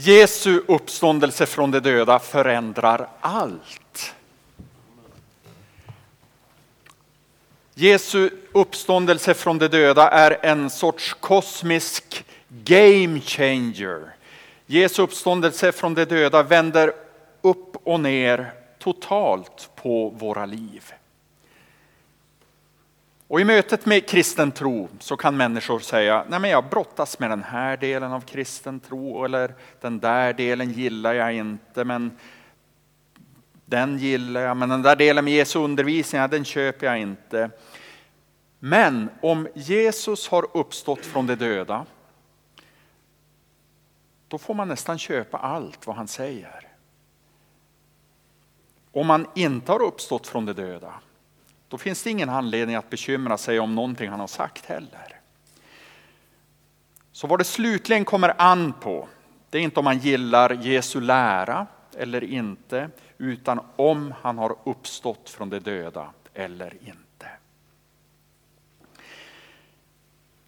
Jesu uppståndelse från de döda förändrar allt. Jesu uppståndelse från de döda är en sorts kosmisk game changer. Jesu uppståndelse från de döda vänder upp och ner totalt på våra liv. Och I mötet med kristen tro så kan människor säga, nej men jag brottas med den här delen av kristen tro eller den där delen gillar jag inte men den gillar jag, men den där delen med Jesu undervisning, den köper jag inte. Men om Jesus har uppstått från de döda, då får man nästan köpa allt vad han säger. Om han inte har uppstått från de döda, då finns det ingen anledning att bekymra sig om någonting han har sagt heller. Så vad det slutligen kommer an på, det är inte om man gillar Jesu lära eller inte, utan om han har uppstått från de döda eller inte.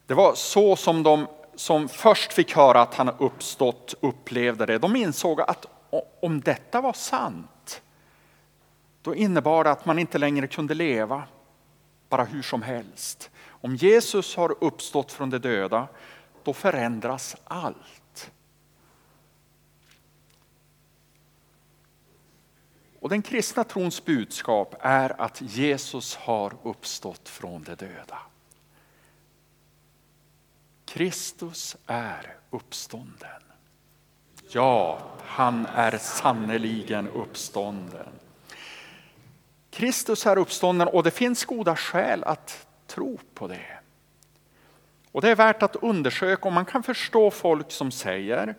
Det var så som de som först fick höra att han har uppstått upplevde det. De insåg att om detta var sant, då innebar det att man inte längre kunde leva bara hur som helst. Om Jesus har uppstått från de döda, då förändras allt. Och den kristna trons budskap är att Jesus har uppstått från de döda. Kristus är uppstånden. Ja, han är sannerligen uppstånden. Kristus är uppstånden och det finns goda skäl att tro på det. Och Det är värt att undersöka om man kan förstå folk som säger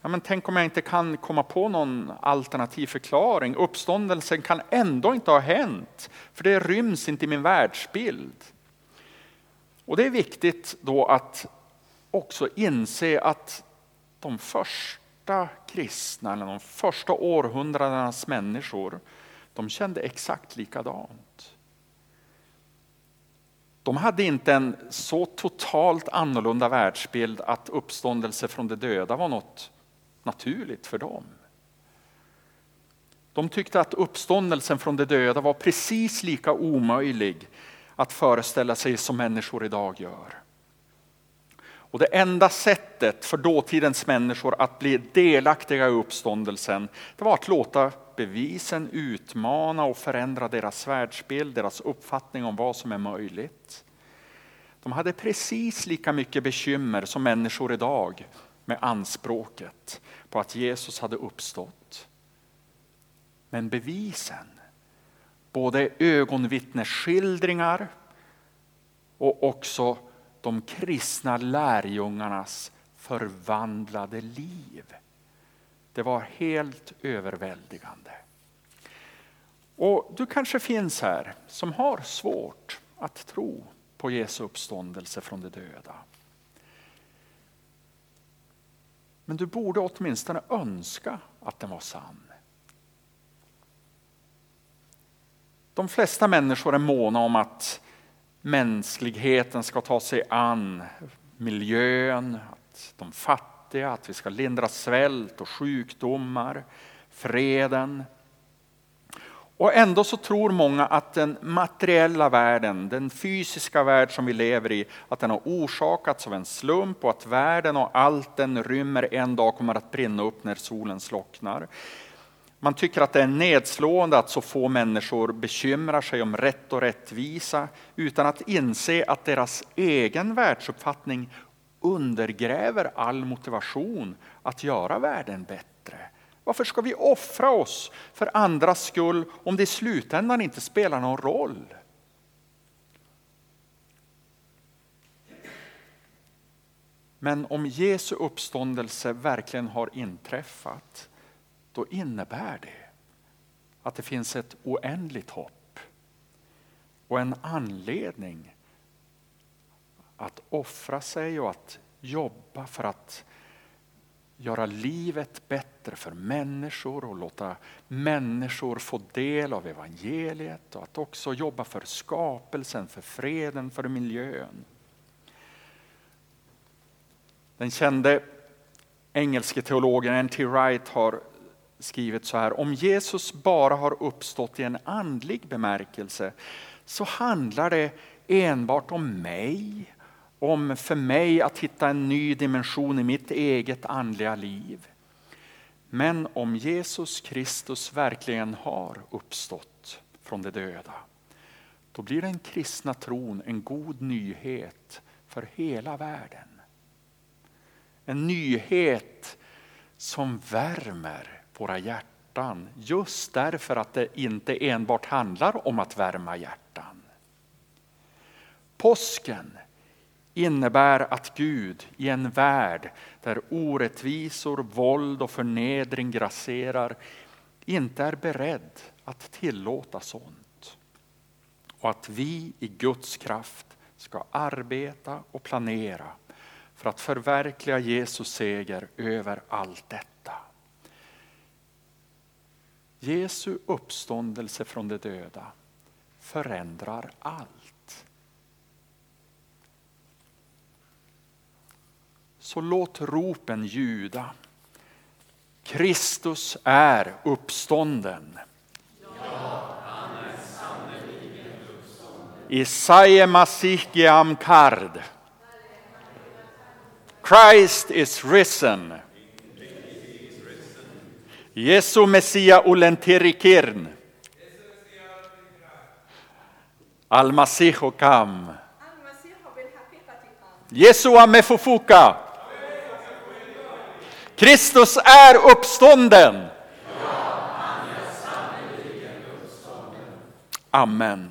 ja, men tänk om jag inte kan komma på någon alternativ förklaring. Uppståndelsen kan ändå inte ha hänt för det ryms inte i min världsbild. Och Det är viktigt då att också inse att de första kristna, eller de första århundradenas människor, de kände exakt likadant. De hade inte en så totalt annorlunda världsbild att uppståndelse från de döda var något naturligt för dem. De tyckte att uppståndelsen från de döda var precis lika omöjlig att föreställa sig som människor idag gör. Och det enda sättet för dåtidens människor att bli delaktiga i uppståndelsen, det var att låta bevisen utmana och förändra deras världsbild, deras uppfattning om vad som är möjligt. De hade precis lika mycket bekymmer som människor idag med anspråket på att Jesus hade uppstått. Men bevisen, både ögonvittnesskildringar och också de kristna lärjungarnas förvandlade liv. Det var helt överväldigande. Och Du kanske finns här som har svårt att tro på Jesu uppståndelse från de döda. Men du borde åtminstone önska att den var sann. De flesta människor är måna om att mänskligheten ska ta sig an miljön, att de fattiga, att vi ska lindra svält och sjukdomar, freden. Och ändå så tror många att den materiella världen, den fysiska värld som vi lever i, att den har orsakats av en slump och att världen och allt den rymmer en dag kommer att brinna upp när solen slocknar. Man tycker att det är nedslående att så få människor bekymrar sig om rätt och rättvisa utan att inse att deras egen världsuppfattning undergräver all motivation att göra världen bättre. Varför ska vi offra oss för andras skull om det i slutändan inte spelar någon roll? Men om Jesu uppståndelse verkligen har inträffat då innebär det att det finns ett oändligt hopp och en anledning att offra sig och att jobba för att göra livet bättre för människor och låta människor få del av evangeliet och att också jobba för skapelsen, för freden, för miljön. Den kände engelske teologen N.T. Wright har skrivit så här. Om Jesus bara har uppstått i en andlig bemärkelse så handlar det enbart om mig. Om för mig att hitta en ny dimension i mitt eget andliga liv. Men om Jesus Kristus verkligen har uppstått från de döda, då blir den kristna tron en god nyhet för hela världen. En nyhet som värmer våra hjärtan just därför att det inte enbart handlar om att värma hjärtan. Påsken innebär att Gud i en värld där orättvisor, våld och förnedring grasserar inte är beredd att tillåta sånt. Och att vi i Guds kraft ska arbeta och planera för att förverkliga Jesus seger över allt detta. Jesu uppståndelse från de döda förändrar allt. Så låt ropen ljuda. Kristus är uppstånden. Isaia Masih Geam Kard. Christ is risen. Jesu Messia ulentirikirn. Almasihu kam. Jesua mefufuka. Kristus är uppstånden. Amen.